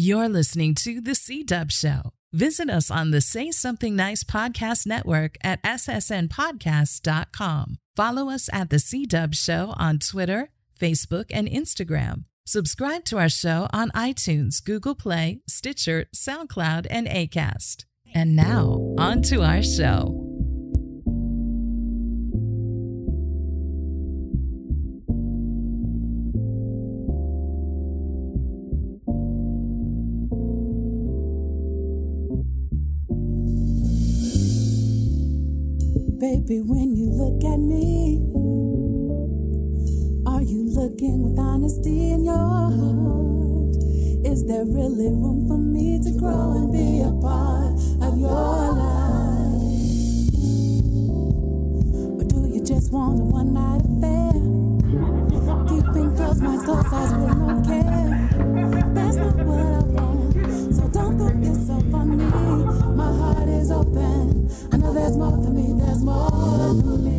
You're listening to The C-Dubb Show. Visit us on the Say Something Nice Podcast Network at ssnpodcast.com. Follow us at The C-Dubb Show on Twitter, Facebook, and Instagram. Subscribe to our show on iTunes, Google Play, Stitcher, SoundCloud, and ACAST. And now, on to our show. Baby, when you look at me, are you looking with honesty in your heart? Is there really room for me to grow and be a part of your life? Or do you just want a one night affair? Keeping close my eyes with no care. That's not what I there's more for me, there's more for me.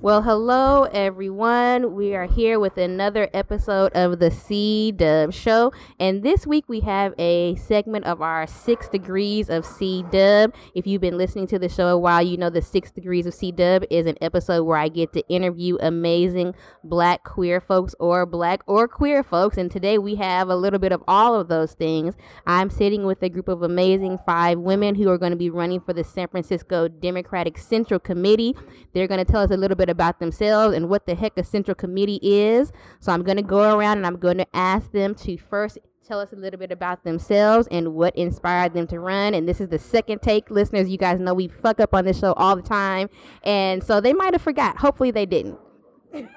Well, hello everyone. We are here with another episode of the C-Dubb Show, and this week we have a segment of our six degrees of C-Dubb. If you've been listening to the show a while, you know the six degrees of C-Dubb is an episode where I get to interview amazing black queer folks or black or queer folks, and today we have a little bit of all of those things. I'm sitting with a group of amazing five women who are going to be running for the San Francisco Democratic Central Committee. They're going to tell us a little bit about themselves and what the heck a Central Committee is. So I'm going to go around and I'm going to ask them to first tell us a little bit about themselves and what inspired them to run. And this is the second take, listeners. You guys know we fuck up on this show all the time, and so they might have forgot. Hopefully, they didn't.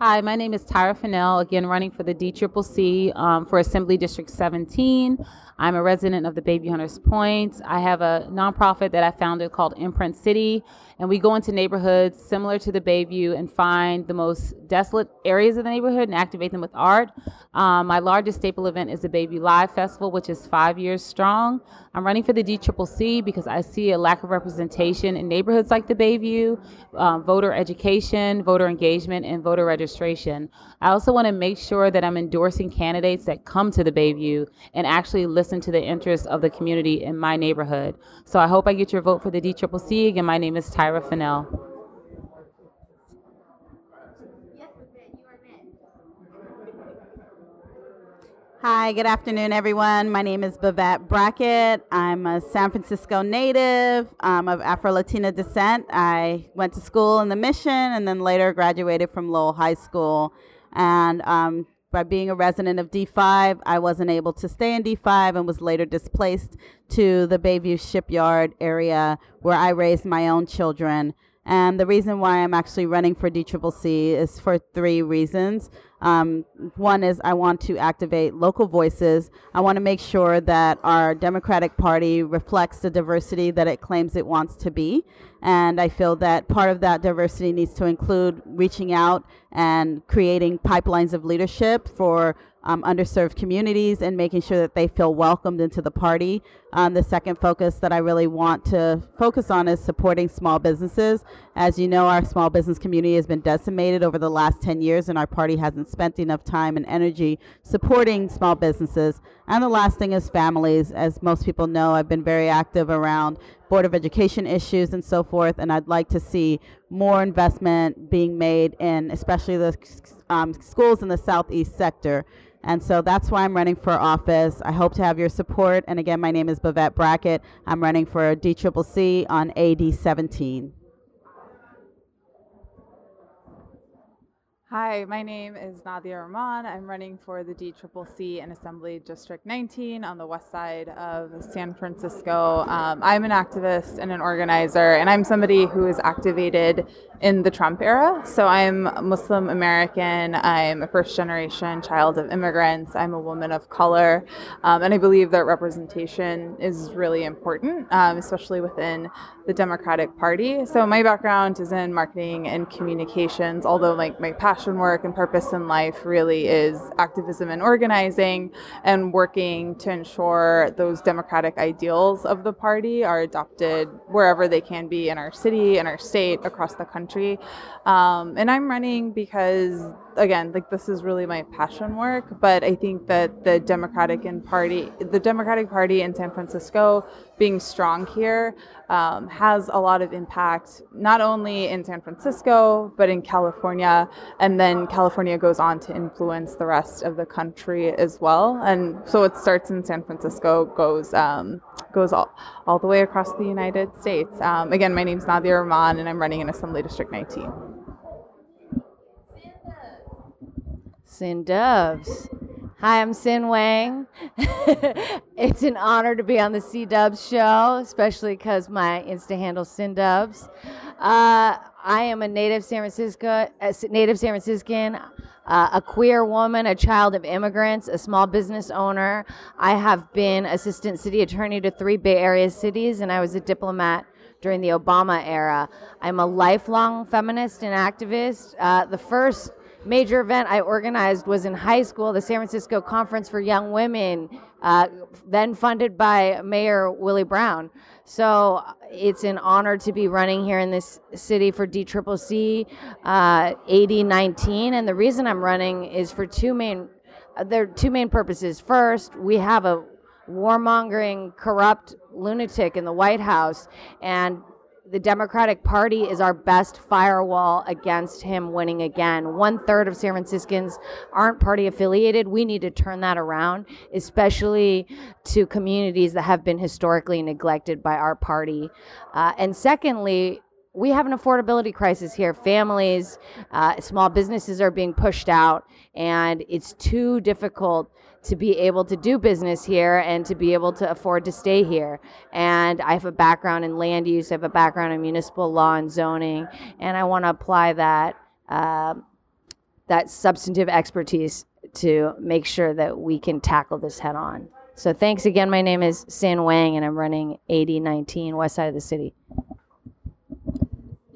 Hi, my name is Tyra Fennell, again running for the DCCC um, for Assembly District 17. I'm a resident of the Bayview Hunters Point. I have a nonprofit that I founded called Imprint City, and we go into neighborhoods similar to the Bayview and find the most desolate areas of the neighborhood and activate them with art. Um, my largest staple event is the Bayview Live Festival, which is five years strong. I'm running for the DCCC because I see a lack of representation in neighborhoods like the Bayview, um, voter education, voter engagement, and voter registration. I also want to make sure that I'm endorsing candidates that come to the Bayview and actually listen to the interests of the community in my neighborhood. So I hope I get your vote for the DCCC. Again, my name is Tyra Fennell. Hi, good afternoon, everyone. My name is Bivette Brackett. I'm a San Francisco native. I'm of Afro Latina descent. I went to school in the Mission and then later graduated from Lowell High School. And um, by being a resident of D5, I wasn't able to stay in D5 and was later displaced to the Bayview Shipyard area where I raised my own children. And the reason why I'm actually running for DCCC is for three reasons. Um, one is I want to activate local voices. I want to make sure that our Democratic Party reflects the diversity that it claims it wants to be. And I feel that part of that diversity needs to include reaching out and creating pipelines of leadership for um, underserved communities and making sure that they feel welcomed into the party. Um, the second focus that I really want to focus on is supporting small businesses. As you know, our small business community has been decimated over the last 10 years, and our party hasn't spent enough time and energy supporting small businesses. And the last thing is families. As most people know, I've been very active around Board of Education issues and so forth, and I'd like to see more investment being made in especially the um, schools in the southeast sector. And so that's why I'm running for office. I hope to have your support. And again, my name is Bivette Brackett. I'm running for DCCC on AD 17. Hi, my name is Nadia Rahman. I'm running for the DCCC in Assembly District 19 on the west side of San Francisco. Um, I'm an activist and an organizer, and I'm somebody who is activated in the Trump era. So I'm Muslim American, I'm a first generation child of immigrants, I'm a woman of color, um, and I believe that representation is really important, um, especially within the Democratic Party. So my background is in marketing and communications, although like my passion work and purpose in life really is activism and organizing and working to ensure those democratic ideals of the party are adopted wherever they can be in our city, in our state, across the country. Um, and I'm running because again, like this is really my passion work, but I think that the Democratic and Party, the Democratic Party in San Francisco, being strong here, um, has a lot of impact not only in San Francisco but in California, and then California goes on to influence the rest of the country as well. And so it starts in San Francisco, goes um, goes all, all the way across the United States. Um, again, my name is Nadia Rahman, and I'm running in Assembly District 19. Cyn Dubs. Hi, I'm Cyn Wang. it's an honor to be on the C-Dubbs show, especially because my Insta handle Cyn Dubs. Uh, I am a native San Francisco, a native San Franciscan, uh, a queer woman, a child of immigrants, a small business owner. I have been assistant city attorney to three Bay Area cities, and I was a diplomat during the Obama era. I'm a lifelong feminist and activist. Uh, the first major event I organized was in high school, the San Francisco Conference for Young Women, uh, then funded by Mayor Willie Brown. So it's an honor to be running here in this city for DCCC uh, AD 19. And the reason I'm running is for two main, uh, there are two main purposes. First, we have a warmongering, corrupt lunatic in the White House, and the Democratic Party is our best firewall against him winning again. One third of San Franciscans aren't party affiliated. We need to turn that around, especially to communities that have been historically neglected by our party. Uh, and secondly, we have an affordability crisis here. Families, uh, small businesses are being pushed out, and it's too difficult to be able to do business here and to be able to afford to stay here. And I have a background in land use, I have a background in municipal law and zoning, and I want to apply that uh, that substantive expertise to make sure that we can tackle this head on. So thanks again. My name is Cyn Wang, and I'm running AD 19 West Side of the city.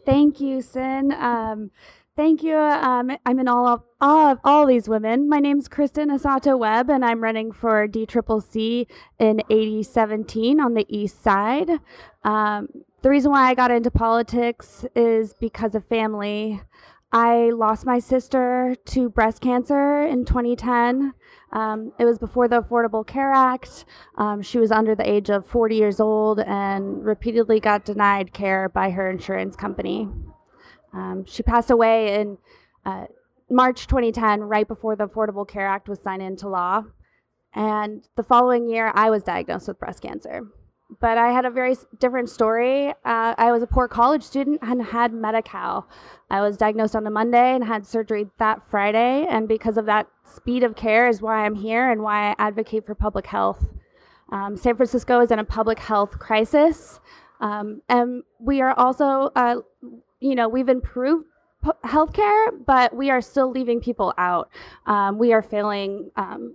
Thank you, Cyn. Um, Thank you. Um, I'm in all of all, of all these women. My name's Kristen Asato Webb, and I'm running for DCCC in AD 17 on the east side. Um, the reason why I got into politics is because of family. I lost my sister to breast cancer in 2010. Um, it was before the Affordable Care Act. Um, she was under the age of 40 years old and repeatedly got denied care by her insurance company. Um, she passed away in uh, March 2010, right before the Affordable Care Act was signed into law. And the following year, I was diagnosed with breast cancer. But I had a very different story. Uh, I was a poor college student and had Medi Cal. I was diagnosed on a Monday and had surgery that Friday. And because of that speed of care, is why I'm here and why I advocate for public health. Um, San Francisco is in a public health crisis. Um, and we are also uh, you know, we've improved p- healthcare, but we are still leaving people out. Um, we are failing um,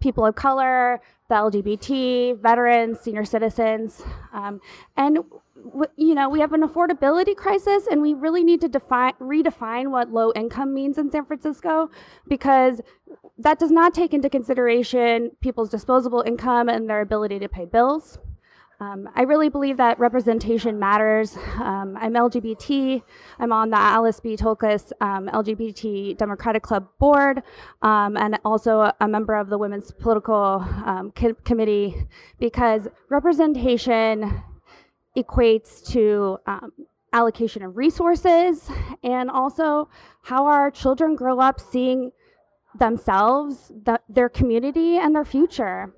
people of color, the LGBT, veterans, senior citizens, um, and you know we have an affordability crisis, and we really need to define redefine what low income means in San Francisco, because that does not take into consideration people's disposable income and their ability to pay bills. Um, I really believe that representation matters. Um, I'm LGBT. I'm on the Alice B. Toklas um, LGBT Democratic Club board, um, and also a, member of the Women's Political um, co- Committee, because representation equates to um, allocation of resources and also how our children grow up seeing themselves, the, their community, and their future.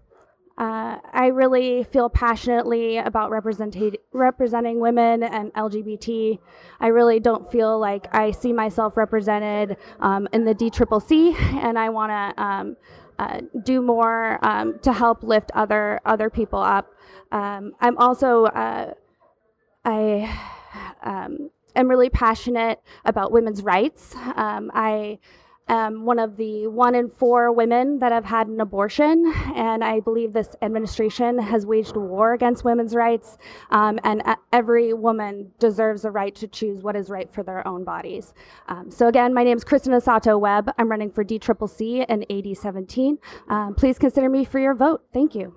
Uh, I really feel passionately about representing women and LGBT. I really don't feel like I see myself represented um, in the DCCC, and I want to um, uh, do more um, to help lift other other people up. Um, I'm also uh, I um, am really passionate about women's rights. Um, I um, one of the one in four women that have had an abortion, and I believe this administration has waged war against women's rights. Um, and every woman deserves the right to choose what is right for their own bodies. Um, so again, my name is Kristen Asato Webb. I'm running for DCCC in AD 17. Um, please consider me for your vote. Thank you.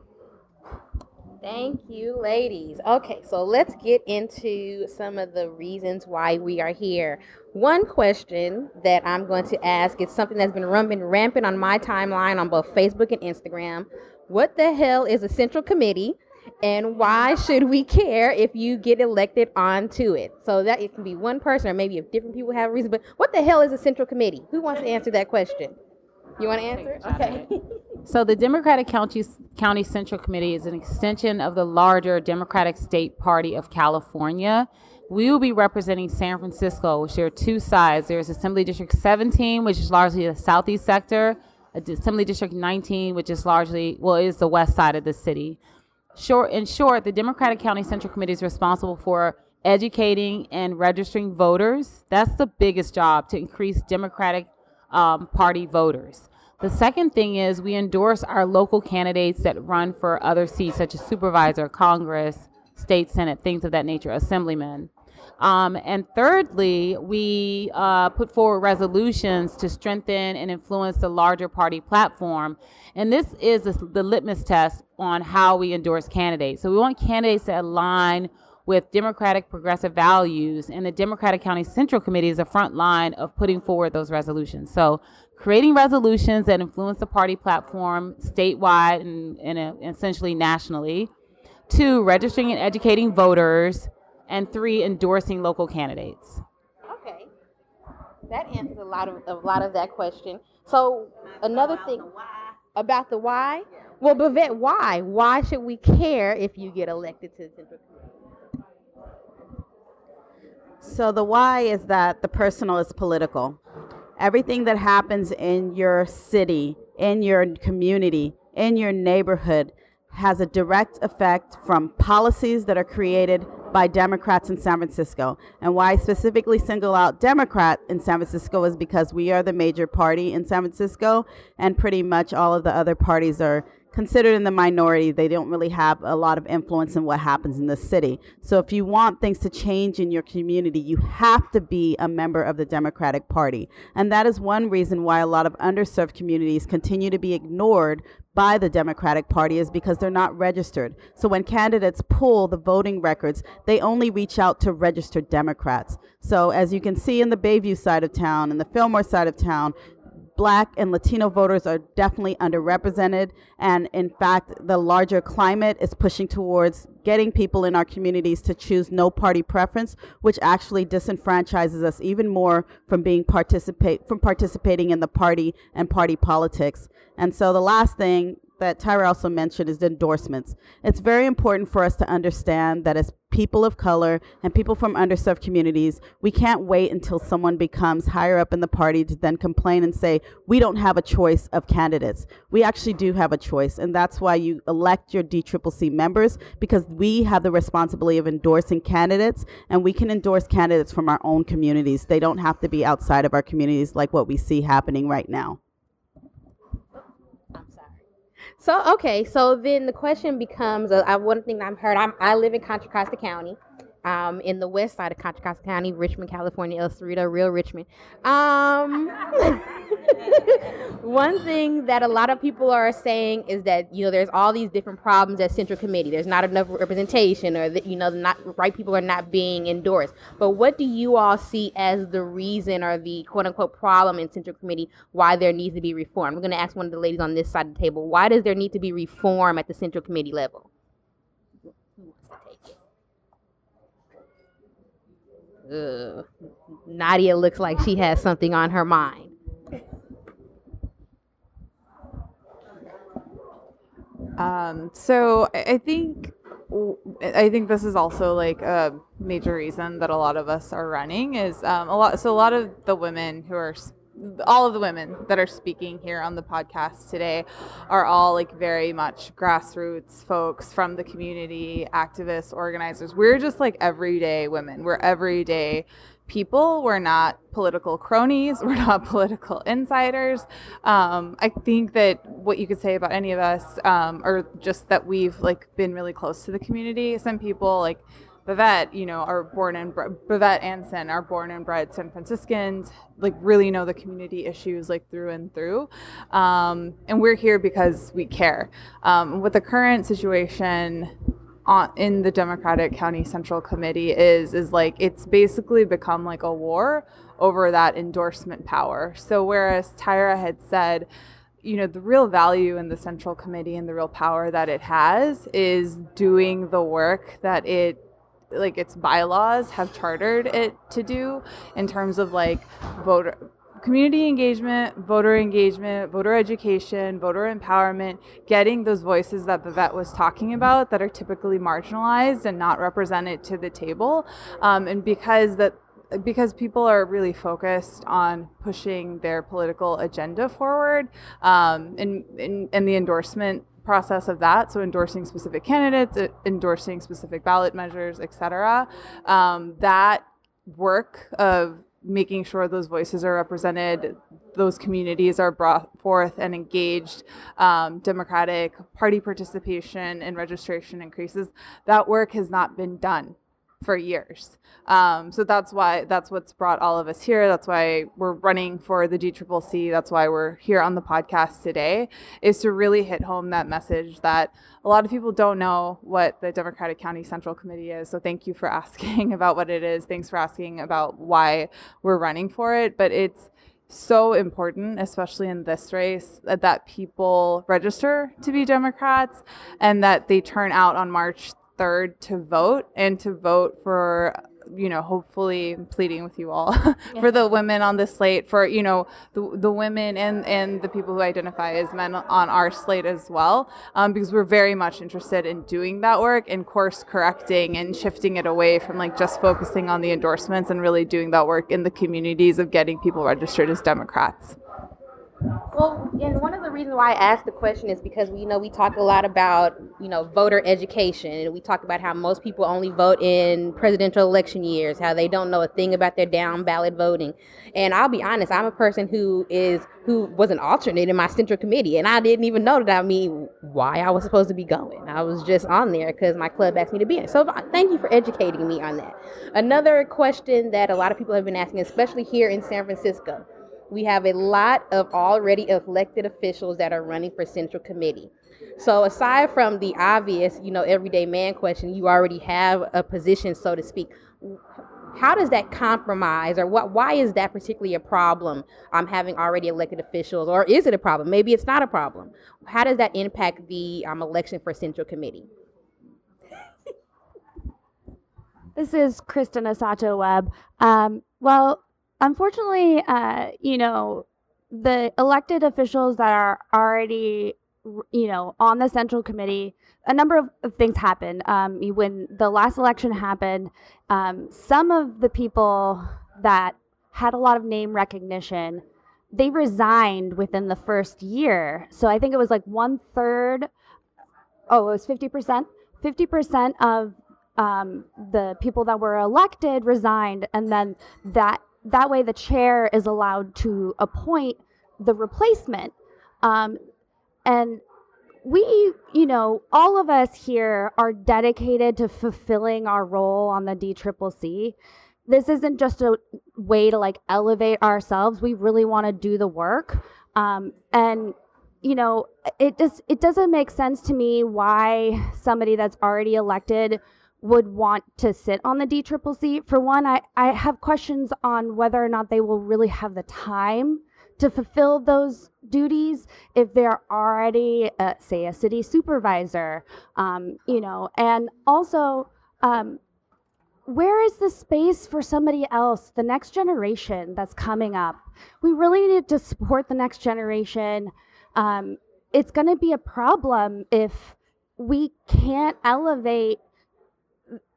Thank you, ladies. Okay, so let's get into some of the reasons why we are here. One question that I'm going to ask is something that's been running rampant on my timeline on both Facebook and Instagram. What the hell is a central committee? And why should we care if you get elected onto it? So that it can be one person or maybe if different people have a reason. But what the hell is a central committee? Who wants to answer that question? You want to answer? Okay. So the Democratic County County Central Committee is an extension of the larger Democratic State Party of California. We will be representing San Francisco, which there are two sides. There's Assembly District 17, which is largely the southeast sector, Assembly District 19, which is largely well, is the west side of the city. Short in short, the Democratic County Central Committee is responsible for educating and registering voters. That's the biggest job to increase Democratic um, Party voters. The second thing is we endorse our local candidates that run for other seats, such as supervisor, Congress, state senate, things of that nature, assemblymen. Um, and thirdly, we uh, put forward resolutions to strengthen and influence the larger party platform. And this is the, litmus test on how we endorse candidates. So we want candidates that align with Democratic progressive values, and the Democratic County Central Committee is the front line of putting forward those resolutions. So creating resolutions that influence the party platform statewide and, and uh, essentially nationally. Two, registering and educating voters. And three, endorsing local candidates. Okay. That answers a lot of a lot of that question. So another thing about the why. Well, Bivette, why? Why should we care if you get elected to the central committee? So the why is that the personal is political. Everything that happens in your city, in your community, in your neighborhood has a direct effect from policies that are created by Democrats in San Francisco. And why I specifically single out Democrat in San Francisco is because we are the major party in San Francisco, and pretty much all of the other parties are considered in the minority. They don't really have a lot of influence in what happens in the city. So if you want things to change in your community, you have to be a member of the Democratic Party. And that is one reason why a lot of underserved communities continue to be ignored by the Democratic Party is because they're not registered. So when candidates pull the voting records, they only reach out to registered Democrats. So as you can see in the Bayview side of town and the Fillmore side of town, black and Latino voters are definitely underrepresented. And in fact, the larger climate is pushing towards getting people in our communities to choose no party preference, which actually disenfranchises us even more from being participate from participating in the party and party politics. And so the last thing that Tyra also mentioned is endorsements. It's very important for us to understand that as people of color and people from underserved communities, we can't wait until someone becomes higher up in the party to then complain and say, we don't have a choice of candidates. We actually do have a choice, and that's why you elect your DCCC members because we have the responsibility of endorsing candidates, and we can endorse candidates from our own communities. They don't have to be outside of our communities like what we see happening right now. So okay, so then the question becomes: uh, one thing I've heard. I'm, I live in Contra Costa County, um, in the west side of Contra Costa County, Richmond, California, El Cerrito, real Richmond. Um, one thing that a lot of people are saying is that you know there's all these different problems at Central Committee. There's not enough representation, or that you know not right people are not being endorsed. But what do you all see as the reason or the quote unquote problem in Central Committee why there needs to be reform? I'm going to ask one of the ladies on this side of the table. Why does there need to be reform at the Central Committee level? Ugh. Nadia looks like she has something on her mind. Um, so I think I think this is also like a major reason that a lot of us are running is um, a lot. So a lot of the women who are all of the women that are speaking here on the podcast today are all like very much grassroots folks from the community, activists, organizers. We're just like everyday women. We're everyday people. We're not political cronies. We're not political insiders. Um, I think that what you could say about any of us, um, or just that we've like been really close to the community. Some people like Bivette, you know, are born and Bivette and Cyn are born and bred San Franciscans, like really know the community issues like through and through. Um, and we're here because we care. Um, with the current situation in the Democratic County Central Committee is is like it's basically become like a war over that endorsement power. So whereas Tyra had said, you know, the real value in the Central Committee and the real power that it has is doing the work that it like its bylaws have chartered it to do in terms of like voter community engagement, voter engagement, voter education, voter empowerment, getting those voices that Bivette was talking about that are typically marginalized and not represented to the table. Um, and because that because people are really focused on pushing their political agenda forward um, and, and the endorsement process of that so endorsing specific candidates uh, endorsing specific ballot measures etc um, that work of making sure those voices are represented those communities are brought forth and engaged um, democratic party participation and registration increases. That work has not been done for years. Um, so that's why that's what's brought all of us here. That's why we're running for the DCCC. That's why we're here on the podcast today, is to really hit home that message that a lot of people don't know what the Democratic County Central Committee is. So thank you for asking about what it is. Thanks for asking about why we're running for it. But it's so important, especially in this race, that people register to be Democrats and that they turn out on March third to vote and to vote for you know hopefully pleading with you all for the women on the slate for you know the, the women and and the people who identify as men on our slate as well um, because we're very much interested in doing that work and course correcting and shifting it away from like just focusing on the endorsements and really doing that work in the communities of getting people registered as democrats Well, and one of the reasons why I asked the question is because we you know we talk a lot about you know voter education, and we talk about how most people only vote in presidential election years, how they don't know a thing about their down ballot voting. And I'll be honest, I'm a person who is who was an alternate in my central committee, and I didn't even know that I mean why I was supposed to be going. I was just on there because my club asked me to be in. So uh, thank you for educating me on that. Another question that a lot of people have been asking, especially here in San Francisco we have a lot of already elected officials that are running for central committee. So aside from the obvious, you know, everyday man question, you already have a position, so to speak. How does that compromise, or what? Why is that particularly a problem? Um, having already elected officials, or is it a problem? Maybe it's not a problem. How does that impact the um, election for central committee? This is Kristen Asato Webb. Um, well, unfortunately, uh, you know, the elected officials that are already, you know, on the central committee, a number of, things happened. Um, when the last election happened, um, some of the people that had a lot of name recognition, they resigned within the first year. So I think it was like one third. Oh, it was fifty percent. Fifty percent of um, the people that were elected resigned, and then that that way the chair is allowed to appoint the replacement. Um, and we, you know, all of us here are dedicated to fulfilling our role on the DCCC. This isn't just a way to like elevate ourselves. We really want to do the work. Um, and you know, it just it doesn't make sense to me why somebody that's already elected would want to sit on the DCCC. For one, I, I have questions on whether or not they will really have the time to fulfill those duties if they're already, uh, say, a city supervisor, um, you know, and also, um, where is the space for somebody else, the next generation that's coming up? We really need to support the next generation. Um, it's going to be a problem if we can't elevate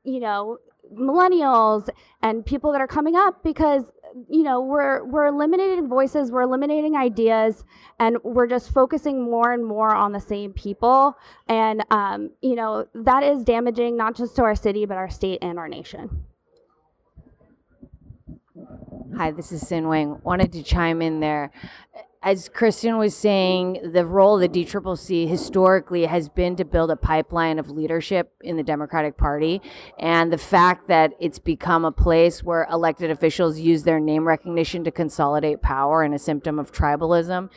you know millennials and people that are coming up because you know we're we're eliminating voices we're eliminating ideas and we're just focusing more and more on the same people and um, you know that is damaging not just to our city but our state and our nation Hi, this is Cyn Wang. Wanted to chime in there. As Kristen was saying, the role of the DCCC historically has been to build a pipeline of leadership in the Democratic Party. And the fact that it's become a place where elected officials use their name recognition to consolidate power and a symptom of tribalism,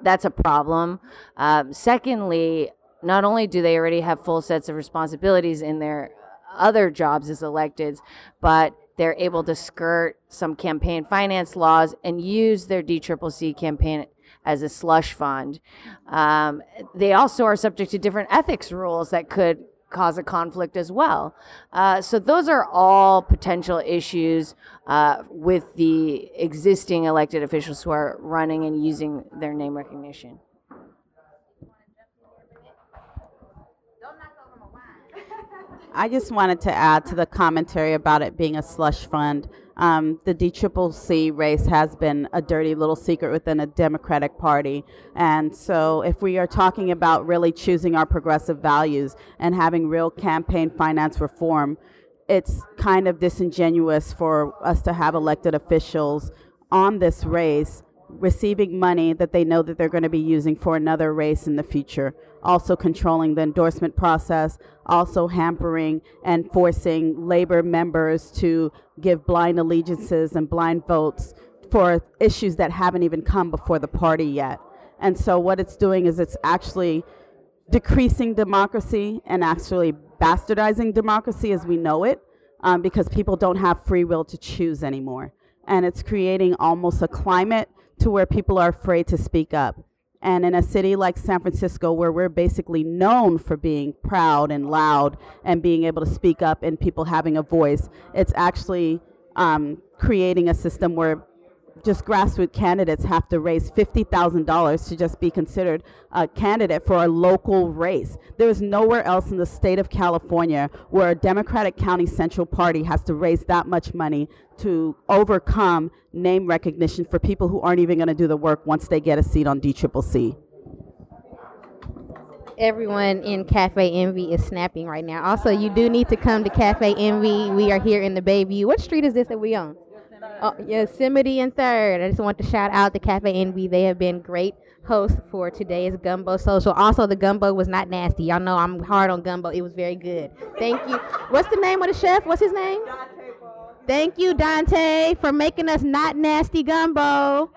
that's a problem. Um, secondly, not only do they already have full sets of responsibilities in their other jobs as electeds, but they're able to skirt some campaign finance laws and use their DCCC campaign as a slush fund. Um, they also are subject to different ethics rules that could cause a conflict as well. Uh, so those are all potential issues uh, with the existing elected officials who are running and using their name recognition. I just wanted to add to the commentary about it being a slush fund. Um, the DCCC race has been a dirty little secret within a Democratic Party. And so, if we are talking about really choosing our progressive values and having real campaign finance reform, it's kind of disingenuous for us to have elected officials on this race receiving money that they know that they're going to be using for another race in the future. Also controlling the endorsement process also hampering and forcing labor members to give blind allegiances and blind votes for issues that haven't even come before the party yet. And so what it's doing is it's actually decreasing democracy and actually bastardizing democracy as we know it um, because people don't have free will to choose anymore. And it's creating almost a climate to where people are afraid to speak up. And in a city like San Francisco, where we're basically known for being proud and loud and being able to speak up and people having a voice, it's actually um, creating a system where just grassroots candidates have to raise $50,000 to just be considered a candidate for a local race. There is nowhere else in the state of California where a Democratic County Central Party has to raise that much money to overcome name recognition for people who aren't even going to do the work once they get a seat on DCCC. Everyone in Cafe Envy is snapping right now. Also, you do need to come to Cafe Envy. We are here in the Bayview. What street is this that we on? Oh, Yosemite and Third. I just want to shout out the Cafe Envy. They have been great hosts for today's Gumbo Social. Also, the gumbo was not nasty. Y'all know I'm hard on gumbo. It was very good. Thank you. What's the name of the chef? What's his name? Thank you, Dante, for making us not nasty gumbo.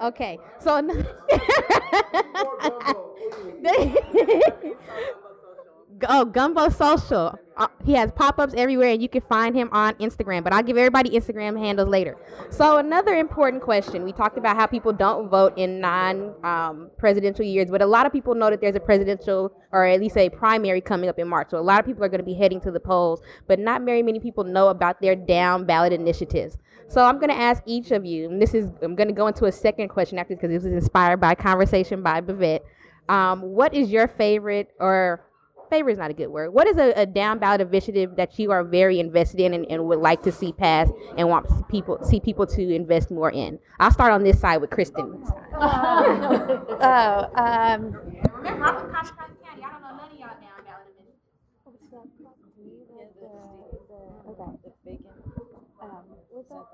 Okay, so oh, Gumbo Social. Uh, he has pop-ups everywhere, and you can find him on Instagram. But I'll give everybody Instagram handles later. So another important question: We talked about how people don't vote in non-presidential um, years, but a lot of people know that there's a presidential, or at least a primary, coming up in March. So a lot of people are going to be heading to the polls, but not very many people know about their down ballot initiatives. So I'm going to ask each of you, and this is I'm going to go into a second question after because this was inspired by a conversation by Bivette. Um, what is your favorite or favorite is not a good word. What is a, a down ballot initiative that you are very invested in and, and would like to see pass and want people see people to invest more in? I'll start on this side with Kristen. oh, um, remember, I'm from County County. I don't know none of y'all down ballot initiatives. Okay. Um, what's that?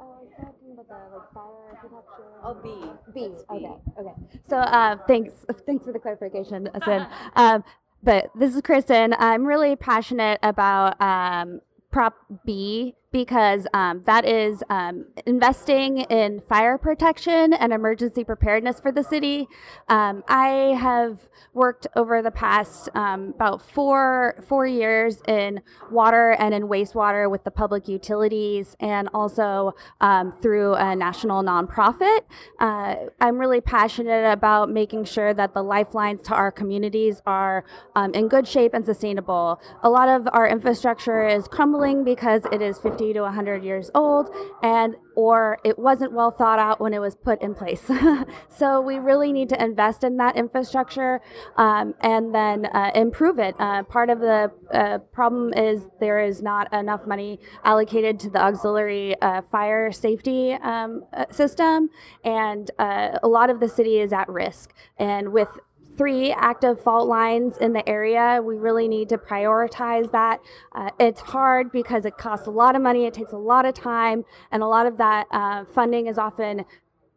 Oh, I was talking about the like fire protection. Oh, B. B. That's B. Okay. Okay. So, uh, thanks. Thanks for the clarification, Cyn. um, but this is Kristen. I'm really passionate about um, Prop B because um, that is um, investing in fire protection and emergency preparedness for the city. Um, I have worked over the past um, about four four years in water and in wastewater with the public utilities, and also um, through a national nonprofit. Uh, I'm really passionate about making sure that the lifelines to our communities are um, in good shape and sustainable. A lot of our infrastructure is crumbling because it is 50 50 to 100 years old and or it wasn't well thought out when it was put in place. so we really need to invest in that infrastructure um, and then uh, improve it. Uh, part of the uh, problem is there is not enough money allocated to the auxiliary uh, fire safety um, uh, system, and uh, a lot of the city is at risk. And with three active fault lines in the area. We really need to prioritize that. Uh, it's hard because it costs a lot of money, it takes a lot of time, and a lot of that uh, funding is often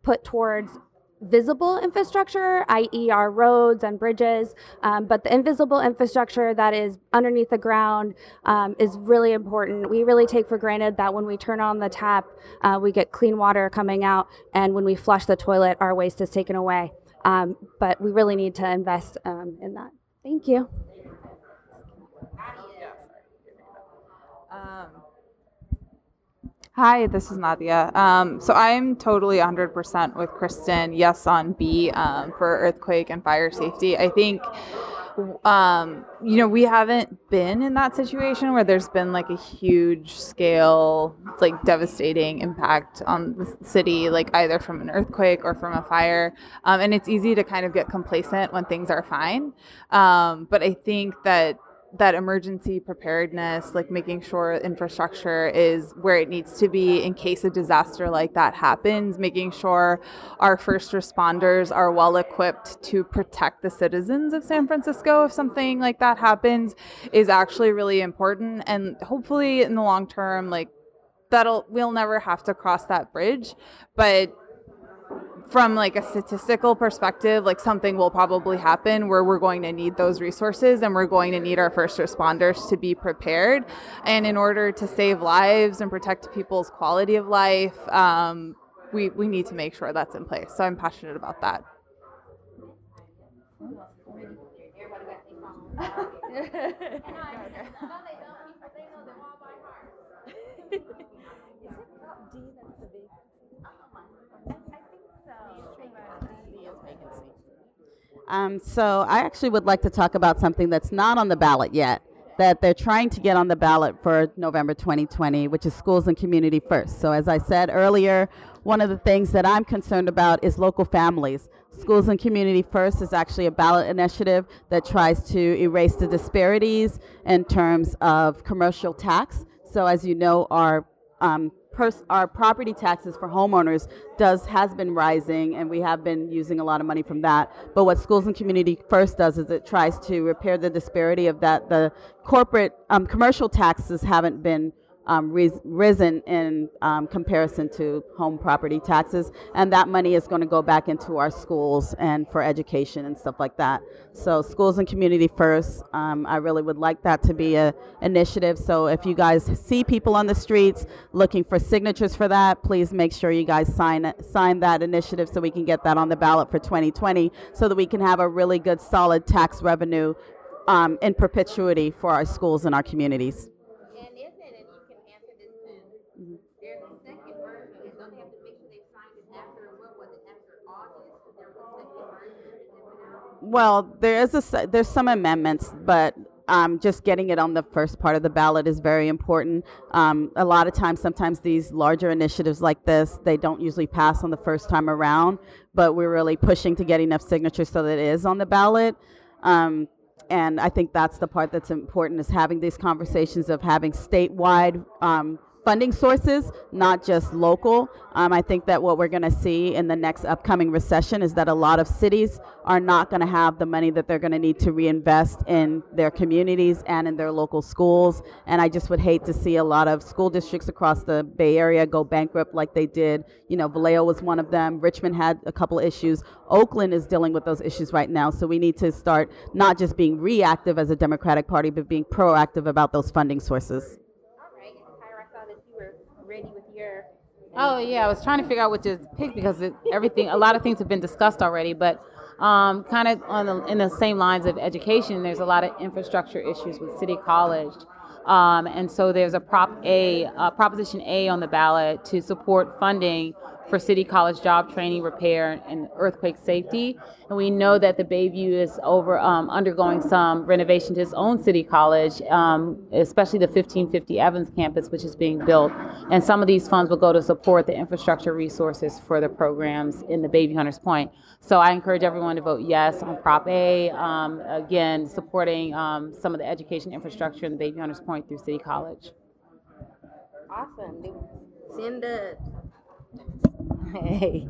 put towards visible infrastructure, i.e., our roads and bridges. Um, but the invisible infrastructure that is underneath the ground um, is really important. We really take for granted that when we turn on the tap, uh, we get clean water coming out, and when we flush the toilet, our waste is taken away. Um, but we really need to invest um, in that. Thank you. Um, hi, this is Nadia. Um, so I'm totally 100% with Kristen. Yes, on B um, for earthquake and fire safety. I think, um, you know, we haven't been in that situation where there's been like a huge scale, like devastating impact on the city, like either from an earthquake or from a fire. Um, and it's easy to kind of get complacent when things are fine. Um, but I think that that emergency preparedness, like making sure infrastructure is where it needs to be in case a disaster like that happens, making sure our first responders are well equipped to protect the citizens of San Francisco if something like that happens is actually really important. And hopefully, in the long term, like that'll, we'll never have to cross that bridge. But from like a statistical perspective like something will probably happen where we're going to need those resources and we're going to need our first responders to be prepared. And in order to save lives and protect people's quality of life um, we, we need to make sure that's in place. So i'm passionate about that Um, so I actually would like to talk about something that's not on the ballot yet, that they're trying to get on the ballot for November 2020, which is schools and community first. So as I said earlier, one of the things that I'm concerned about is local families. Schools and Community First is actually a ballot initiative that tries to erase the disparities in terms of commercial tax. So as you know, our um, our property taxes for homeowners does has been rising, and we have been using a lot of money from that. But what Schools and Community First does is it tries to repair the disparity of that. The corporate um, commercial taxes haven't been um, ris- risen in um, comparison to home property taxes, and that money is going to go back into our schools and for education and stuff like that. So, schools and community first. Um, I really would like that to be a initiative. So, if you guys see people on the streets looking for signatures for that, please make sure you guys sign sign that initiative so we can get that on the ballot for 2020, so that we can have a really good, solid tax revenue um, in perpetuity for our schools and our communities. And isn't it, and you can answer this too, there's a second version, and don't they have to make sure they signed it after, what was it, after August? There was a second version that went out? Well, there is a there's some amendments, but um, just getting it on the first part of the ballot is very important. Um, a lot of times, sometimes these larger initiatives like this, they don't usually pass on the first time around, but we're really pushing to get enough signatures so that it is on the ballot. Um, and I think that's the part that's important is having these conversations of having statewide um, funding sources, not just local. Um, I think that what we're going to see in the next upcoming recession is that a lot of cities are not going to have the money that they're going to need to reinvest in their communities and in their local schools. And I just would hate to see a lot of school districts across the Bay Area go bankrupt like they did. You know, Vallejo was one of them. Richmond had a couple issues. Oakland is dealing with those issues right now. So we need to start not just being reactive as a Democratic Party, but being proactive about those funding sources. All right, and Tyra, I saw that you were ready with your. Oh yeah, I was trying to figure out what to pick because it, everything, a lot of things have been discussed already, but um, kind of on the, in the same lines of education, there's a lot of infrastructure issues with City College, um, and so there's a Prop A, uh, Proposition A on the ballot to support funding for City College job training, repair, and earthquake safety. And we know that the Bayview is over um, undergoing some renovation to its own City College, um, especially the 1550 Evans campus, which is being built. And some of these funds will go to support the infrastructure resources for the programs in the Bayview Hunters Point. So I encourage everyone to vote yes on Prop A. Um, again, supporting um, some of the education infrastructure in the Bayview Hunters Point through City College. Awesome. Send Cinda. Hey.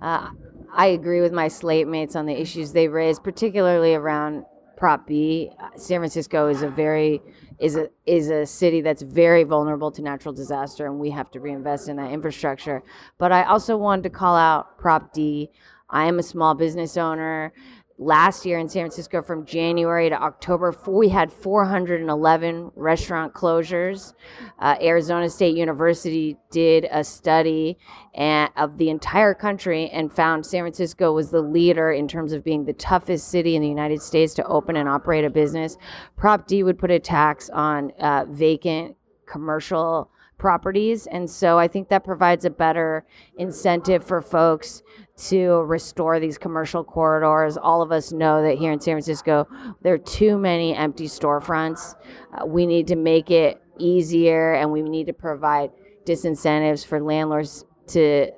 Uh, I agree with my slate mates on the issues they raised, particularly around Prop B. Uh, San Francisco is a very is a is a city that's very vulnerable to natural disaster, and we have to reinvest in that infrastructure. But I also wanted to call out Prop D. I am a small business owner. Last year in San Francisco from January to October, we had 411 restaurant closures. Uh, Arizona State University did a study and, of the entire country and found San Francisco was the leader in terms of being the toughest city in the United States to open and operate a business. Prop D would put a tax on uh, vacant commercial properties. And so I think that provides a better incentive for folks to restore these commercial corridors. All of us know that here in San Francisco, there are too many empty storefronts. Uh, we need to make it easier and we need to provide disincentives for landlords to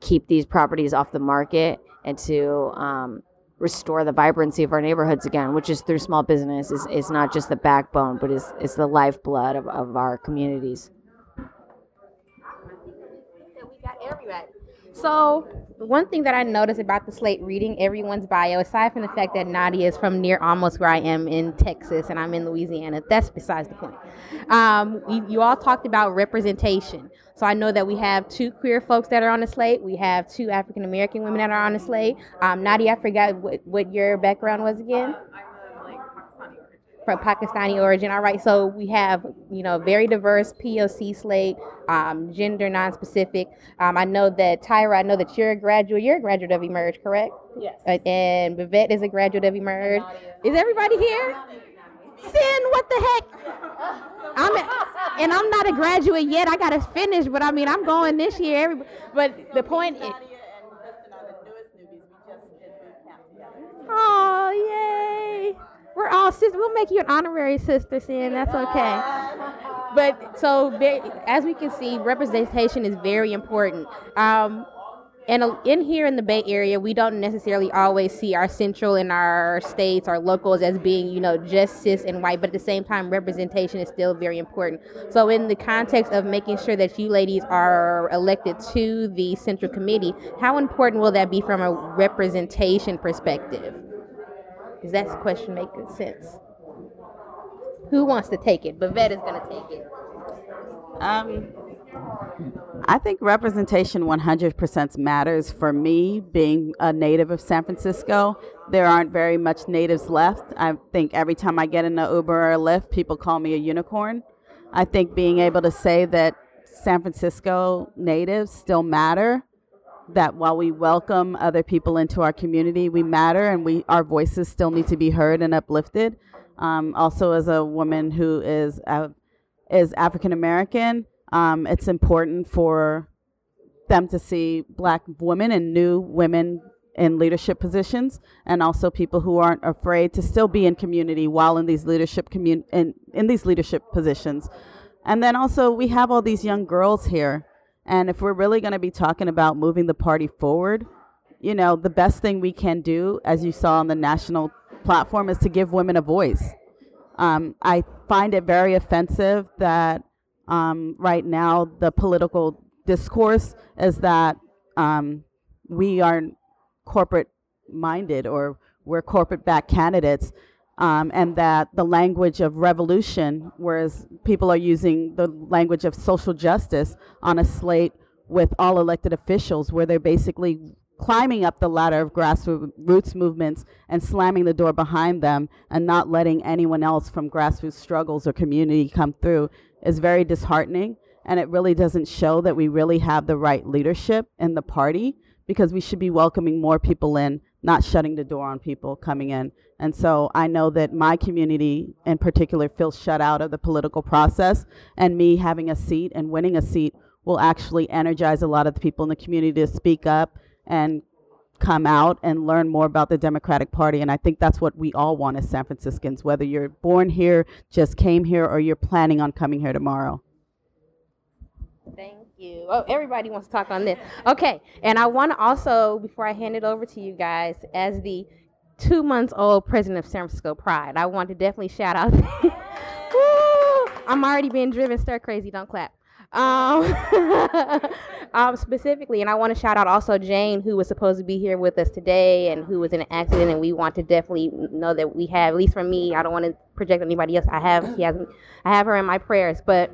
keep these properties off the market and to um, restore the vibrancy of our neighborhoods again, which is through small business. is is not just the backbone, but is, is the lifeblood of, of our communities. we got everybody. So, one thing that I noticed about the slate reading everyone's bio, aside from the fact that Nadia is from near almost where I am in Texas and I'm in Louisiana, that's besides the point. Um, you, you all talked about representation. So, I know that we have two queer folks that are on the slate. We have two African American women that are on the slate. Um, Nadia, I forgot what, what your background was again from Pakistani origin. All right, so we have you know very diverse POC slate, um, gender non-specific. Um, I know that Tyra, I know that you're a graduate. You're a graduate of Emerge, correct? Yes. Uh, and Bivette is a graduate of Emerge. Is everybody here? Cyn, what the heck? I'm a, and I'm not a graduate yet. I gotta finish, but I mean I'm going this year. Every, but the point is. Oh, yay! We're all sisters. We'll make you an honorary sister, Cyn. That's okay. But so, as we can see, representation is very important. Um, and uh, in here in the Bay Area, we don't necessarily always see our central and our states, our locals, as being, you know, just cis and white. But at the same time, representation is still very important. So, in the context of making sure that you ladies are elected to the central committee, how important will that be from a representation perspective? Does that question make sense? Who wants to take it? Bivette is going to take it. Um, I think representation 100% matters for me, being a native of San Francisco. There aren't very much natives left. I think every time I get in an Uber or a Lyft, people call me a unicorn. I think being able to say that San Francisco natives still matter, that while we welcome other people into our community, we matter and we our voices still need to be heard and uplifted. Um, also, as a woman who is uh, is African American, um, it's important for them to see black women and new women in leadership positions and also people who aren't afraid to still be in community while in these leadership commun- in, in these leadership positions and then also we have all these young girls here and if we're really going to be talking about moving the party forward you know the best thing we can do as you saw on the national platform is to give women a voice. Um, i find it very offensive that um, right now the political discourse is that um, we aren't corporate minded or we're corporate backed candidates um, and that the language of revolution whereas people are using the language of social justice on a slate with all elected officials where they're basically climbing up the ladder of grassroots movements and slamming the door behind them and not letting anyone else from grassroots struggles or community come through is very disheartening. And it really doesn't show that we really have the right leadership in the party because we should be welcoming more people in not shutting the door on people coming in and so i know that my community in particular feels shut out of the political process and me having a seat and winning a seat will actually energize a lot of the people in the community to speak up and come out and learn more about the Democratic Party. And I think that's what we all want as San Franciscans, whether you're born here, just came here, or you're planning on coming here tomorrow. Thank you. Oh, everybody wants to talk on this. Okay, and I want to also, before I hand it over to you guys, as the two months old president of San Francisco Pride, I want to definitely shout out. I'm already being driven stir crazy. Don't clap. Um, um, specifically, and I want to shout out also Jane, who was supposed to be here with us today and who was in an accident, and we want to definitely know that we have, at least for me, I don't want to project anybody else. I have, he has, I have her in my prayers, but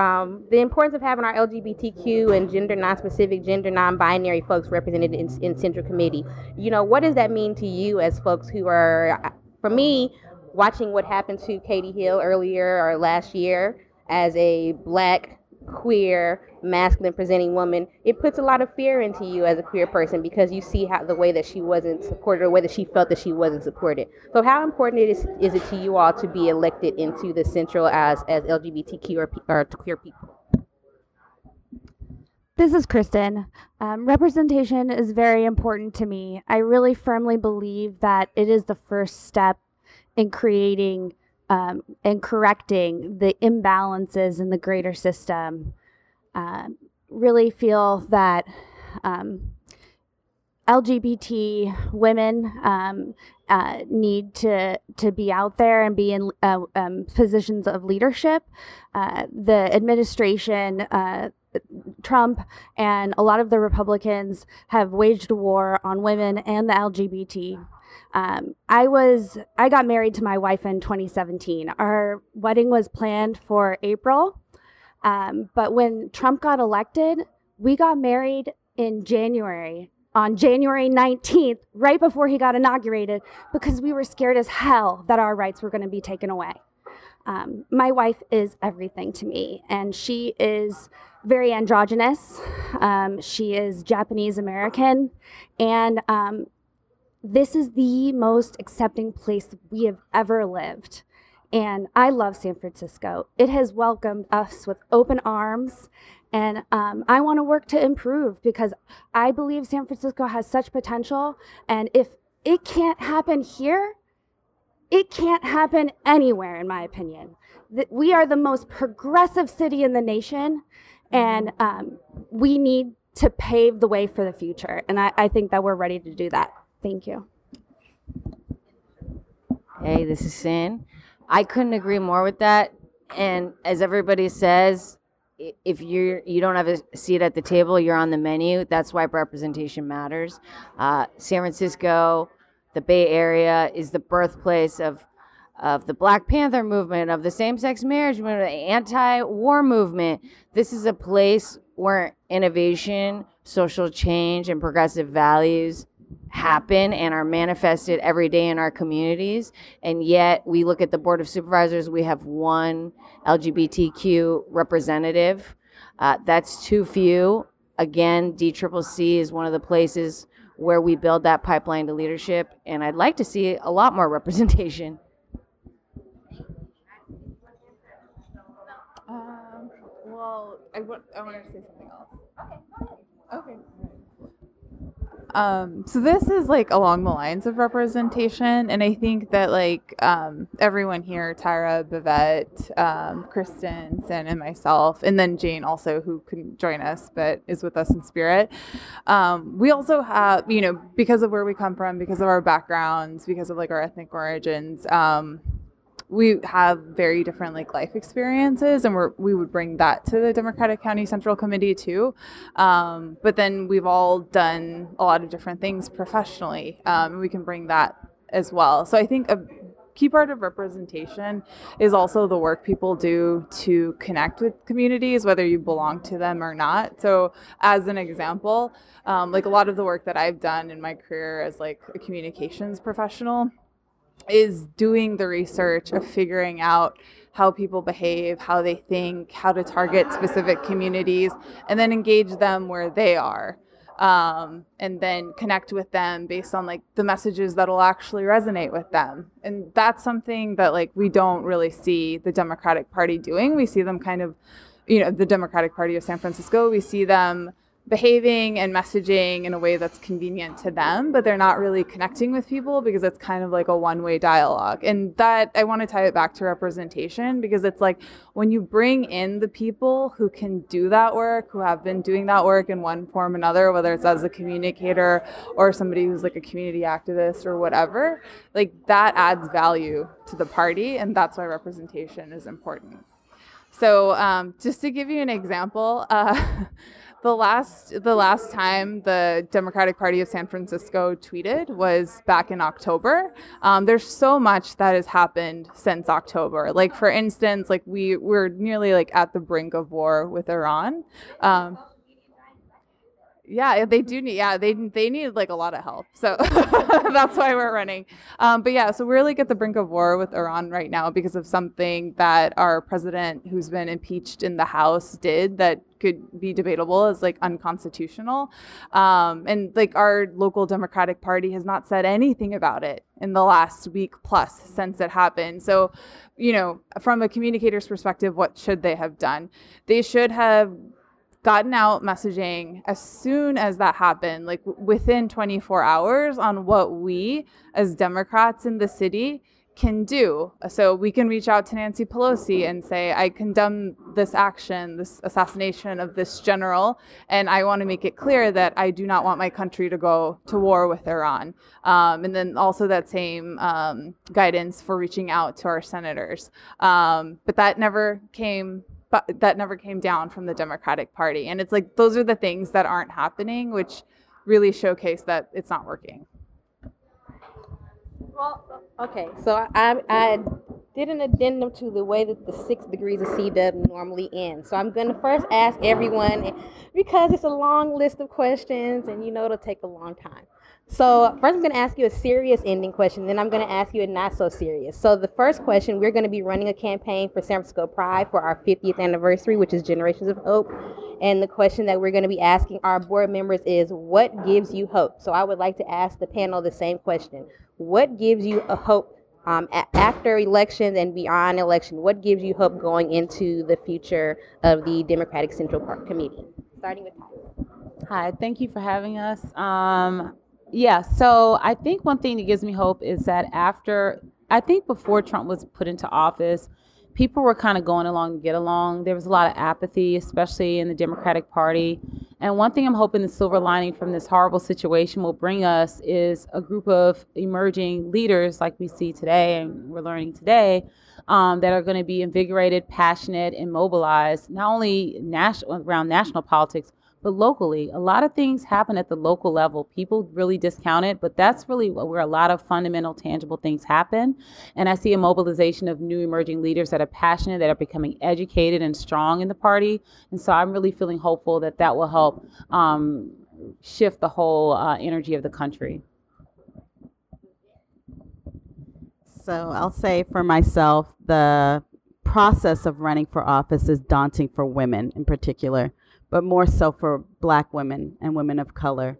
um, the importance of having our LGBTQ and gender non-specific, gender non-binary folks represented in, in Central Committee. You know, what does that mean to you as folks who are, for me, watching what happened to Katie Hill earlier or last year as a black queer masculine presenting woman it puts a lot of fear into you as a queer person because you see how the way that she wasn't supported or that she felt that she wasn't supported so how important it is, is it to you all to be elected into the central as as lgbtq or, or queer people This is Kristen. Um, representation is very important to me. I really firmly believe that it is the first step in creating um, and correcting the imbalances in the greater system. Um, really feel that um, LGBT women um, uh, need to to be out there and be in uh, um, positions of leadership. Uh, the administration. Uh, Trump and a lot of the Republicans have waged war on women and the LGBT. Um, I was I got married to my wife in 2017. Our wedding was planned for April, um, but when Trump got elected, we got married in January on January 19th, right before he got inaugurated, because we were scared as hell that our rights were going to be taken away. Um, my wife is everything to me, and she is very androgynous. Um, she is Japanese American, and um, this is the most accepting place we have ever lived. And I love San Francisco. It has welcomed us with open arms. And um, I want to work to improve because I believe San Francisco has such potential. And if it can't happen here, it can't happen anywhere, in my opinion. We are the most progressive city in the nation, and um, we need to pave the way for the future. And I, I think that we're ready to do that. Thank you. Hey, this is Cyn. I couldn't agree more with that. And as everybody says, if you're you don't have a seat at the table, you're on the menu. That's why representation matters. Uh, San Francisco, the Bay Area, is the birthplace of of the Black Panther movement, of the same-sex marriage movement, the anti-war movement. This is a place where innovation, social change, and progressive values happen and are manifested every day in our communities. And yet, we look at the Board of Supervisors, we have one LGBTQ representative. Uh, that's too few. Again, DCCC is one of the places where we build that pipeline to leadership. And I'd like to see a lot more representation. Um, well, I want, I wanted to say something else. Okay, Okay. Um, so this is like along the lines of representation, and I think that like um, everyone here, Tyra, Bivette, um, Kristen, Cyn, and myself, and then Jane also, who couldn't join us but is with us in spirit. Um, we also have, you know, because of where we come from, because of our backgrounds, because of like our ethnic origins. Um, we have very different like life experiences and we're, we would bring that to the democratic county central committee too. Um, but then we've all done a lot of different things professionally um, and we can bring that as well. So i think a key part of representation is also the work people do to connect with communities whether you belong to them or not. So as an example um, like a lot of the work that i've done in my career as like a communications professional is doing the research of figuring out how people behave, how they think, how to target specific communities, and then engage them where they are. Um, and then connect with them based on like the messages that'll actually resonate with them. And that's something that like we don't really see the Democratic Party doing. We see them kind of, you know, the Democratic Party of San Francisco, we see them behaving and messaging in a way that's convenient to them, but they're not really connecting with people because it's kind of like a one way dialogue. And that I want to tie it back to representation because it's like when you bring in the people who can do that work, who have been doing that work in one form or another, whether it's as a communicator or somebody who's like a community activist or whatever, like that adds value to the party. And that's why representation is important. So, um, just to give you an example, uh, the last the last time the Democratic Party of San Francisco tweeted was back in October. Um, there's so much that has happened since October. Like for instance, like we we're nearly like at the brink of war with Iran. Um, yeah, they do need. Yeah, they they need like a lot of help. So that's why we're running. Um, but yeah, so we're like at the brink of war with Iran right now because of something that our president, who's been impeached in the House, did that could be debatable as like unconstitutional. Um, and like our local Democratic Party has not said anything about it in the last week plus since it happened. So, you know, from a communicator's perspective, what should they have done? They should have gotten out messaging as soon as that happened, like within 24 hours, on what we as Democrats in the city can do. So we can reach out to Nancy Pelosi and say, I condemn this action, this assassination of this general, and I want to make it clear that I do not want my country to go to war with Iran. Um, and then also that same um, guidance for reaching out to our senators. Um, but that never came but that never came down from the Democratic Party. And it's like those are the things that aren't happening, which really showcase that it's not working. Well, okay, so I, I did an addendum to the way that the six degrees of CW normally end. So I'm going to first ask everyone because it's a long list of questions and you know it'll take a long time. So first, I'm going to ask you a serious ending question. Then I'm going to ask you a not so serious. So the first question, we're going to be running a campaign for San Francisco Pride for our 50th anniversary, which is Generations of Hope. And the question that we're going to be asking our board members is, what gives you hope? So I would like to ask the panel the same question. What gives you a hope um, after elections and beyond election? What gives you hope going into the future of the Democratic Central Park Committee? Starting with. Hi, thank you for having us. Um, yeah, so I think one thing that gives me hope is that after, I think before Trump was put into office, people were kind of going along to get along. There was a lot of apathy, especially in the Democratic Party. And one thing I'm hoping the silver lining from this horrible situation will bring us is a group of emerging leaders like we see today and we're learning today um, that are going to be invigorated, passionate, and mobilized, not only national, around national politics, but locally, a lot of things happen at the local level. People really discount it, but that's really where a lot of fundamental, tangible things happen. And I see a mobilization of new emerging leaders that are passionate, that are becoming educated and strong in the party. And so I'm really feeling hopeful that that will help um, shift the whole uh, energy of the country. So I'll say for myself, the process of running for office is daunting for women in particular but more so for black women and women of color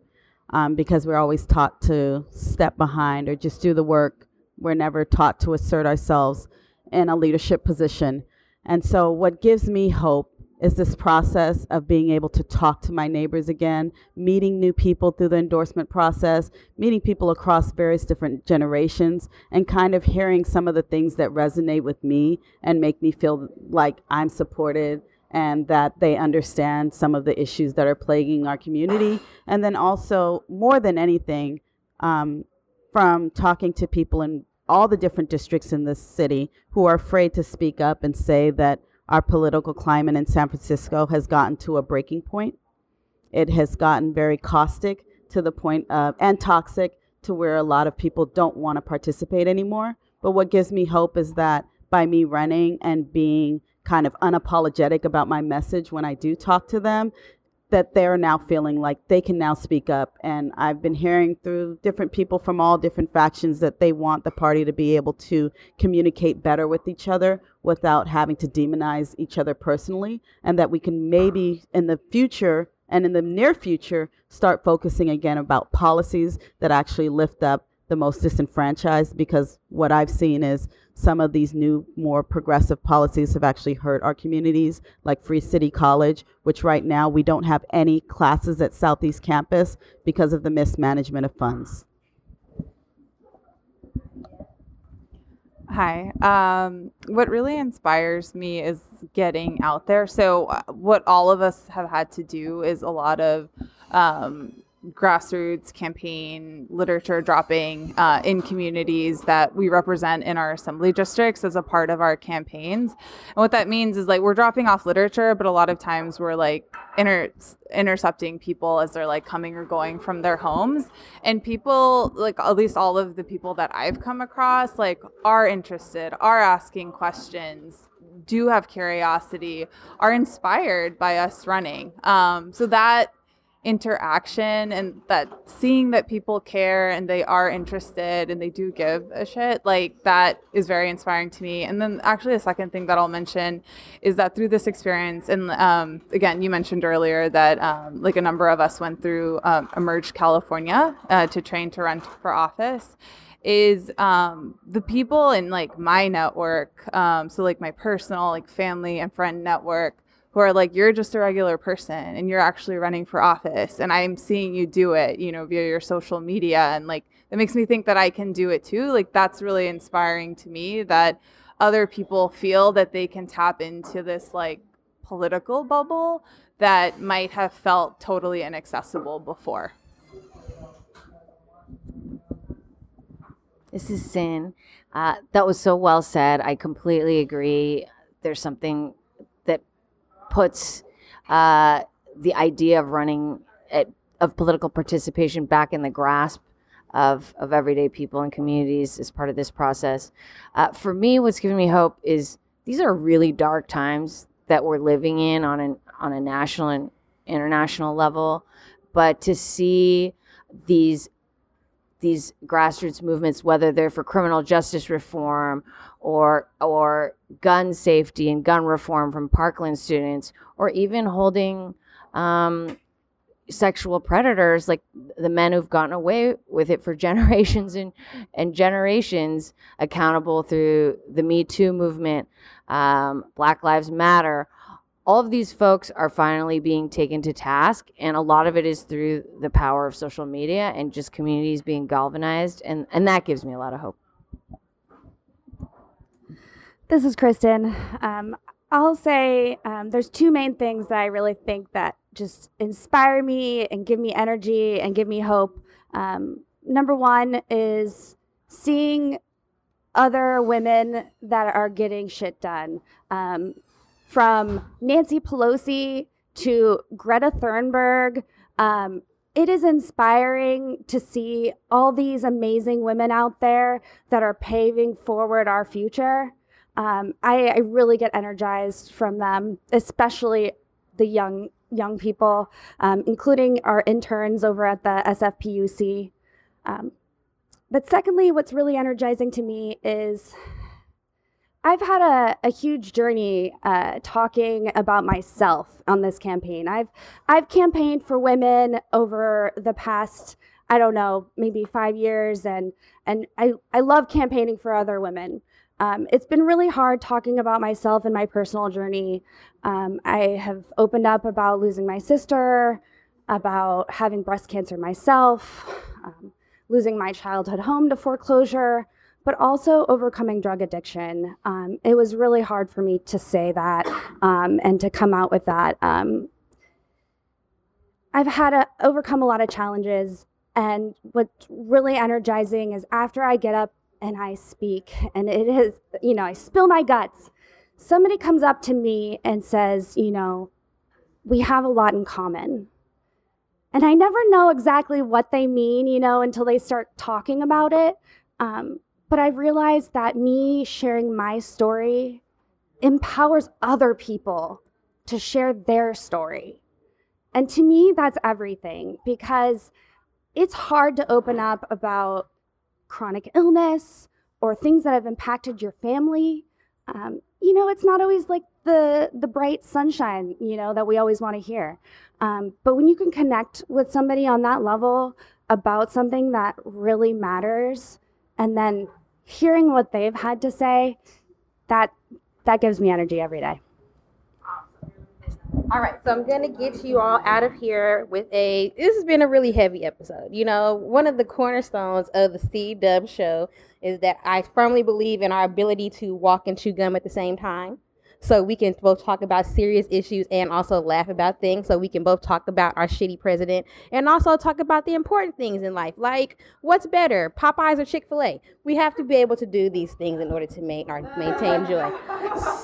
um, because we're always taught to step behind or just do the work. We're never taught to assert ourselves in a leadership position. And so, what gives me hope is this process of being able to talk to my neighbors again, meeting new people through the endorsement process, meeting people across various different generations, and kind of hearing some of the things that resonate with me and make me feel like I'm supported and that they understand some of the issues that are plaguing our community. And then also, more than anything, um, from talking to people in all the different districts in this city who are afraid to speak up and say that our political climate in San Francisco has gotten to a breaking point. It has gotten very caustic to the point of, and toxic to where a lot of people don't want to participate anymore. But what gives me hope is that by me running and being kind of unapologetic about my message when I do talk to them, that they're now feeling like they can now speak up. And I've been hearing through different people from all different factions that they want the party to be able to communicate better with each other without having to demonize each other personally, and that we can maybe in the future and in the near future start focusing again about policies that actually lift up the most disenfranchised because what I've seen is some of these new, more progressive policies have actually hurt our communities, like Free City College, which right now we don't have any classes at Southeast Campus because of the mismanagement of funds. Hi. Um, what really inspires me is getting out there. So, uh, what all of us have had to do is a lot of um, grassroots campaign literature dropping uh, in communities that we represent in our assembly districts as a part of our campaigns. And what that means is like we're dropping off literature, but a lot of times we're like inter- intercepting people as they're like coming or going from their homes. And people, like at least all of the people that I've come across, like are interested, are asking questions, do have curiosity, are inspired by us running. Um, so that interaction and that seeing that people care and they are interested and they do give a shit like that is very inspiring to me. And then actually a second thing that i'll mention is that through this experience and um, again you mentioned earlier that um, like a number of us went through um, emerge california uh, to train to run for office is um, the people in like my network um, so like my personal like family and friend network who are like you're just a regular person and you're actually running for office and i'm seeing you do it you know via your social media and like it makes me think that i can do it too like that's really inspiring to me that other people feel that they can tap into this like political bubble that might have felt totally inaccessible before This is Cyn. Uh, that was so well said. I completely agree. There's something puts uh, the idea of running at, of political participation back in the grasp of, of everyday people and communities as part of this process. Uh, for me, what's giving me hope is these are really dark times that we're living in on an on a national and international level, but to see these these grassroots movements, whether they're for criminal justice reform or or gun safety and gun reform from Parkland students, or even holding um, sexual predators like the men who've gotten away with it for generations and and generations accountable through the Me Too movement, um, Black Lives Matter all of these folks are finally being taken to task and a lot of it is through the power of social media and just communities being galvanized and and that gives me a lot of hope This is Kristen. Um, I'll say um, there's two main things that I really think that just inspire me and give me energy and give me hope. Um, number one is seeing other women that are getting shit done. Um, from Nancy Pelosi to Greta Thunberg. Um, it is inspiring to see all these amazing women out there that are paving forward our future. Um, I, I really get energized from them, especially the young young people, um, including our interns over at the SFPUC. Um, but secondly, what's really energizing to me is I've had a, a huge journey uh, talking about myself on this campaign. I've I've campaigned for women over the past I don't know maybe five years, and and I I love campaigning for other women. Um, it's been really hard talking about myself and my personal journey. Um, I have opened up about losing my sister, about having breast cancer myself, um, losing my childhood home to foreclosure but also overcoming drug addiction. Um, it was really hard for me to say that um, and to come out with that. Um, I've had to overcome a lot of challenges, and what's really energizing is after I get up and I speak, and it is, you know, I spill my guts. Somebody comes up to me and says, you know, we have a lot in common. And I never know exactly what they mean, you know, until they start talking about it. Um, but I've realized that me sharing my story empowers other people to share their story. And to me, that's everything because it's hard to open up about chronic illness or things that have impacted your family. Um, you know, it's not always like the the bright sunshine, you know, that we always want to hear. Um, but when you can connect with somebody on that level about something that really matters, and then hearing what they've had to say, that that gives me energy every day. All right, so I'm gonna get you all out of here with a. This has been a really heavy episode. You know, one of the cornerstones of the C-Dubb show is that I firmly believe in our ability to walk and chew gum at the same time. So we can both talk about serious issues and also laugh about things. So we can both talk about our shitty president and also talk about the important things in life, like what's better, Popeyes or Chick Fil A. We have to be able to do these things in order to or maintain joy.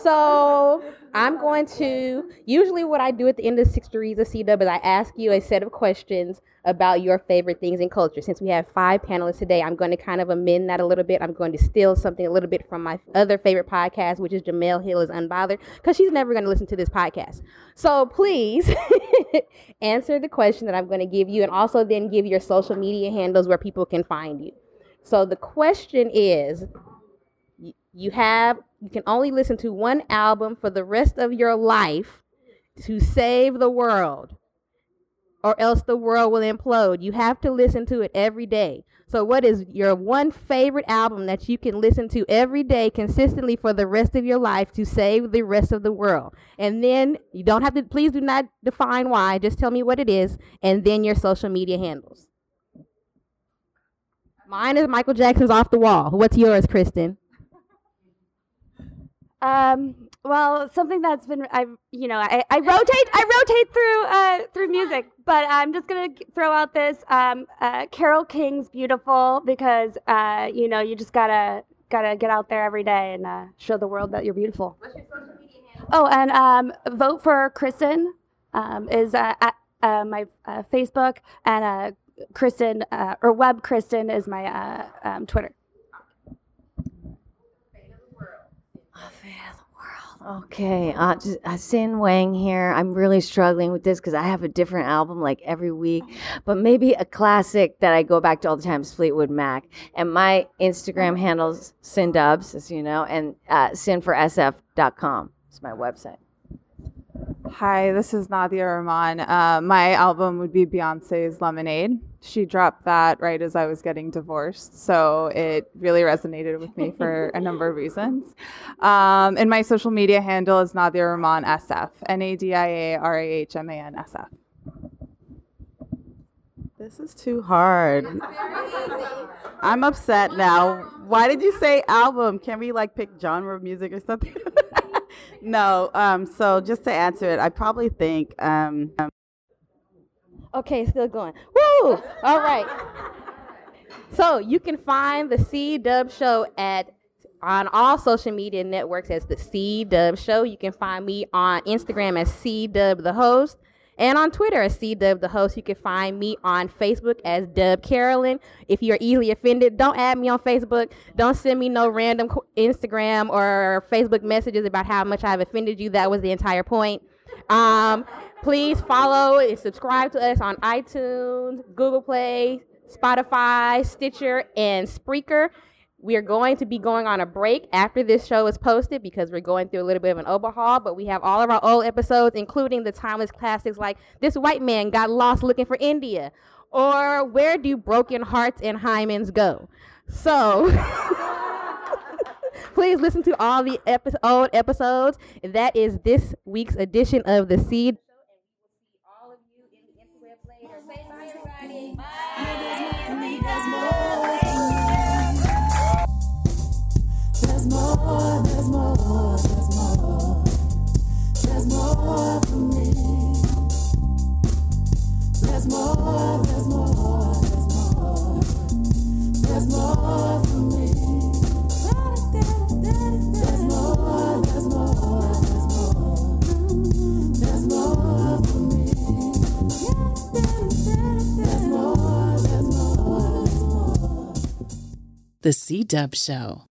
So I'm going to usually what I do at the end of six degrees of CW is I ask you a set of questions about your favorite things in culture. Since we have five panelists today, I'm going to kind of amend that a little bit. I'm going to steal something a little bit from my other favorite podcast, which is Jemele Hill is Unbothered, because she's never going to listen to this podcast. So please answer the question that I'm going to give you and also then give your social media handles where people can find you. So the question is you have you can only listen to one album for the rest of your life to save the world or else the world will implode. You have to listen to it every day. So, what is your one favorite album that you can listen to every day consistently for the rest of your life to save the rest of the world? And then you don't have to, please do not define why, just tell me what it is, and then your social media handles. Mine is Michael Jackson's Off the Wall. What's yours, Kristen? Um, well, something that's been I you know I, I rotate I rotate through uh, through music, but I'm just gonna throw out this um, uh, Carole King's "Beautiful" because uh, you know you just gotta gotta get out there every day and uh, show the world that you're beautiful. Oh, and um, vote for Kristen um, is uh, at uh, my uh, Facebook, and uh, Kristen uh, or Webb Kristen is my uh, um, Twitter. Okay, uh, just, uh, Cyn Wang here. I'm really struggling with this because I have a different album like every week, but maybe a classic that I go back to all the time is Fleetwood Mac. And my Instagram handles Cyn Dubs, as you know, and uh, cynforsf.com is my website. Hi, this is Nadia Rahman. Uh, my album would be Beyonce's Lemonade. She dropped that right as I was getting divorced, so it really resonated with me for a number of reasons. Um, and my social media handle is Nadia Rahman SF, N A D I A R A H M A N S F. This is too hard. I'm upset now. Why did you say album? Can we like pick genre of music or something? no. Um. So just to answer it, I probably think um. Okay, still going. Woo! All right. So you can find the C-Dubb Show at on all social media networks as the C-Dubb Show. You can find me on Instagram as C-Dubb the host. And on Twitter as C-Dubb the host, you can find me on Facebook as Dub Carolyn. If you're easily offended, don't add me on Facebook. Don't send me no random Instagram or Facebook messages about how much I've offended you. That was the entire point. Um, please follow and subscribe to us on iTunes, Google Play, Spotify, Stitcher, and Spreaker. We are going to be going on a break after this show is posted because we're going through a little bit of an overhaul, but we have all of our old episodes, including the timeless classics like This White Man Got Lost Looking for India or Where Do Broken Hearts and Hymens Go? So. Please listen to all the epi- old episodes. That is this week's edition of the Seed. There's more, there's more, there's more. There's more for me. There's more, there's more, there's more. There's more The C-Dubb Show.